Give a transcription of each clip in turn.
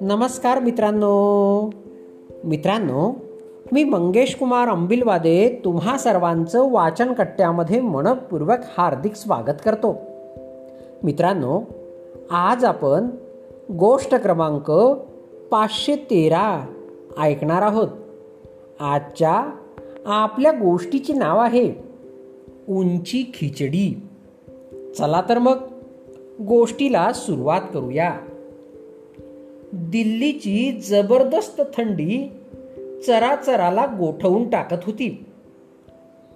नमस्कार मित्रांनो. मित्रांनो मी मंगेश कुमार अंबिलवादे तुम्हा सर्वांचं वाचन कट्ट्यामध्ये मनपूर्वक हार्दिक स्वागत करतो. मित्रांनो आज आपण गोष्ट क्रमांक पाचशे तेरा ऐकणार आहोत. आजच्या आपल्या गोष्टीचे नाव आहे उंची खिचडी. चला तर मग गोष्टीला सुरुवात करूया. दिल्लीची जबरदस्त थंडी चराचराला गोठवून टाकत होती.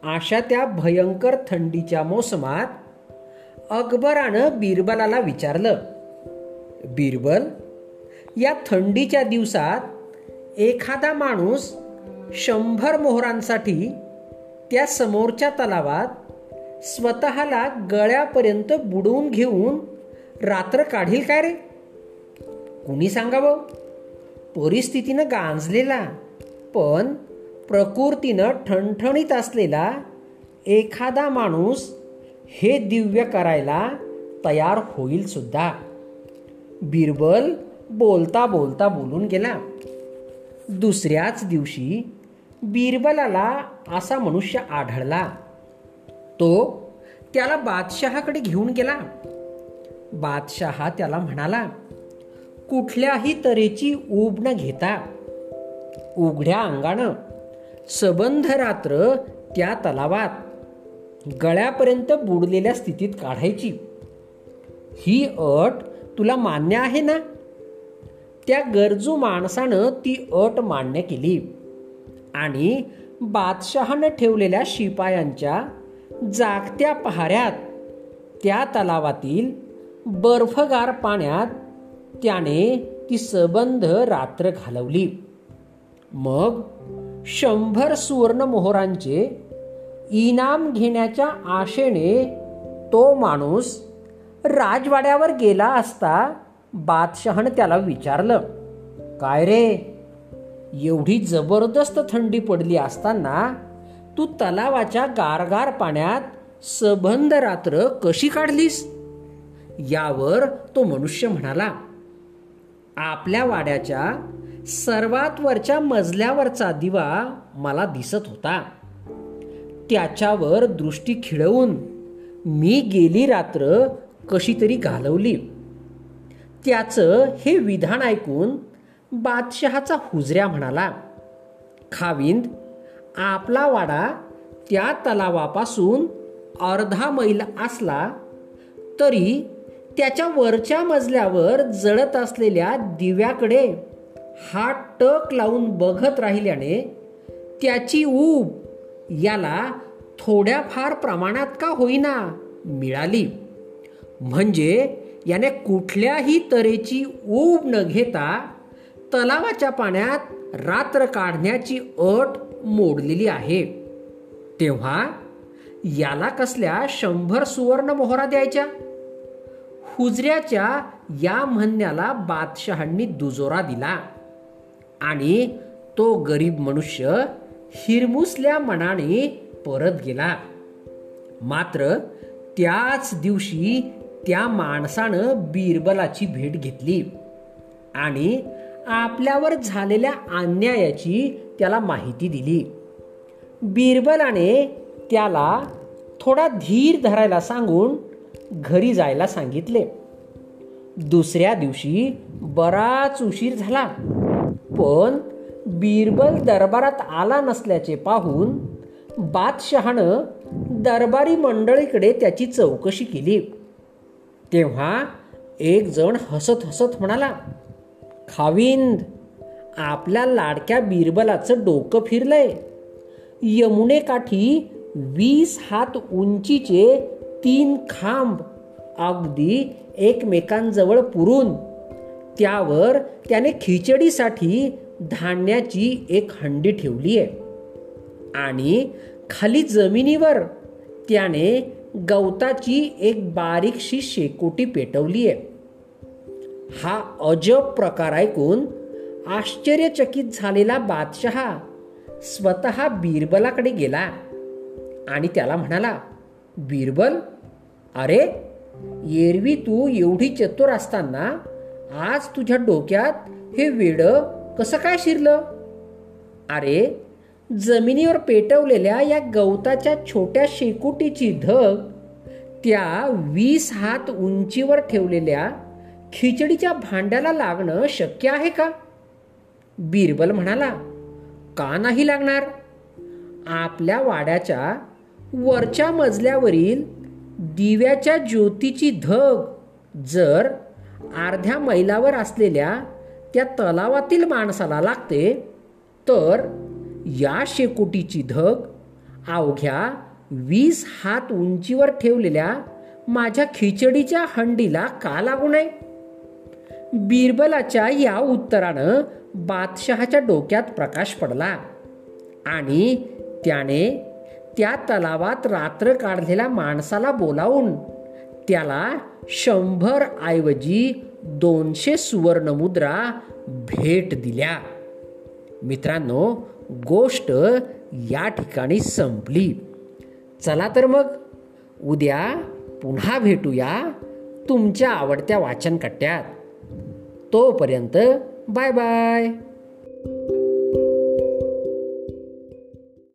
अशा त्या भयंकर थंडीच्या मोसमात अकबरानं बिरबलाला विचारलं बिरबल या थंडीच्या दिवसात एखादा माणूस शंभर मोहरांसाठी त्या समोरच्या तलावात स्वतःला गळ्यापर्यंत बुडवून घेऊन रात्र काढील काय रे? कुणी सांगावं? परिस्थितीनं गांजलेला पण प्रकृतीनं ठणठणीत असलेला एखादा माणूस हे दिव्य करायला तयार होईल सुद्धा. बिरबल बोलता बोलता बोलून गेला. दुसऱ्याच दिवशी बिरबलाला असा मनुष्य आढळला. तो त्याला बादशहाकडे घेऊन गेला. बादशहा त्याला म्हणाला कुठल्याही तऱ्हेची ऊब न घेता उघड्या अंगानं सबंध रात्र त्या तलावात गळ्यापर्यंत बुडलेल्या स्थितीत काढायची. ही अट तुला मान्य आहे ना? त्या गरजू माणसानं ती अट मान्य केली आणि बादशहानं ठेवलेल्या शिपायांच्या जागत्या पहाऱ्यात त्या तलावातील बर्फगार पाण्यात त्याने ती सबंध रात्र घालवली. मग शंभर सुवर्ण मोहरांचे इनाम घेण्याच्या आशेने तो माणूस राजवाड्यावर गेला असता बादशहानं त्याला विचारलं काय रे एवढी जबरदस्त थंडी पडली असताना तू तलावाच्या गारगार पाण्यात सबंध रात्र कशी काढलीस? यावर तो मनुष्य म्हणाला आपल्या वाड्याच्या सर्वात वरच्या मजल्यावरचा दिवा मला दिसत होता. त्याच्यावर दृष्टी खिळवून मी गेली रात्र कशी तरी घालवली. त्याचं हे विधान ऐकून बादशहाचा हुजऱ्या म्हणाला खाविंद आपला वाडा त्या तलावापासून अर्धा मैल असला तरी त्याच्या वरच्या मजल्यावर जळत असलेल्या दिव्याकडे हा टक लावून बघत राहिल्याने त्याची ऊब याला थोड्याफार प्रमाणात का होईना मिळाली. म्हणजे याने कुठल्याही तऱ्हेची ऊब न घेता तलावाच्या पाण्यात रात्र काढण्याची अट मोडलेली आहे. तेव्हा याला कसल्या शंभर सुवर्ण मोहरा द्यायच्या? हुजऱ्याच्या या म्हणण्याला बादशहांनी दुजोरा दिला. आणि तो गरीब मनुष्य हिरमुसल्या मनाने परत गेला. मात्र त्याच दिवशी त्या माणसानं बिरबलाची भेट घेतली. आणि आपल्यावर झालेल्या अन्यायाची त्याला माहिती दिली. बिरबलाने त्याला थोडा धीर धरायला सांगून घरी जायला सांगितले. दुसऱ्या दिवशी बराच उशीर झाला पण बिरबल दरबारात आला नसल्याचे पाहून बादशहानं दरबारी मंडळीकडे त्याची चौकशी केली. तेव्हा एक जण हसत हसत म्हणाला खाविंद आपल्या लाडक्या बिरबलाचं डोकं फिरलंय. यमुनेकाठी वीस हात उंचीचे तीन खांब अगदी एकमेकांजवळ पुरून. त्यावर त्याने खिचडीसाठी धान्याची एक हंडी ठेवली आहे. आणि खाली जमिनीवर त्याने गवताची एक बारीकशी शेकोटी पेटवली आहे. हा अजब प्रकार ऐकून आश्चर्यचकित झालेला बादशहा स्वतः बिरबलाकडे गेला आणि त्याला म्हणाला बिरबल अरे एरवी तू एवढी चतुर असताना आज तुझ्या डोक्यात हे वेड कसं काय शिरलं? अरे जमिनीवर पेटवलेल्या या गवताच्या छोट्या शेकोटीची धग त्या वीस हात उंचीवर ठेवलेल्या खिचडीच्या भांड्याला लागणं शक्य आहे का? बिरबल म्हणाला का नाही लागणार? आपल्या वाड्याच्या वरच्या मजल्यावरील दिव्याच्या ज्योतीची धग जर अर्ध्या मैलावर असलेल्या त्या तलावातील माणसाला लागते तर या शेकोटीची धग अवघ्या वीस हात उंचीवर ठेवलेल्या माझ्या खिचडीच्या हंडीला का लागू नये? बिरबलाच्या या उत्तरानं बादशहाच्या डोक्यात प्रकाश पडला आणि त्याने त्या तलावात रात्र काढलेल्या माणसाला बोलावून त्याला शंभर ऐवजी दोनशे सुवर्णमुद्रा भेट दिल्या. मित्रांनो गोष्ट या ठिकाणी संपली. चला तर मग उद्या पुन्हा भेटूया तुमच्या आवडत्या वाचनकट्ट्यात. तोपर्यंत बाय बाय.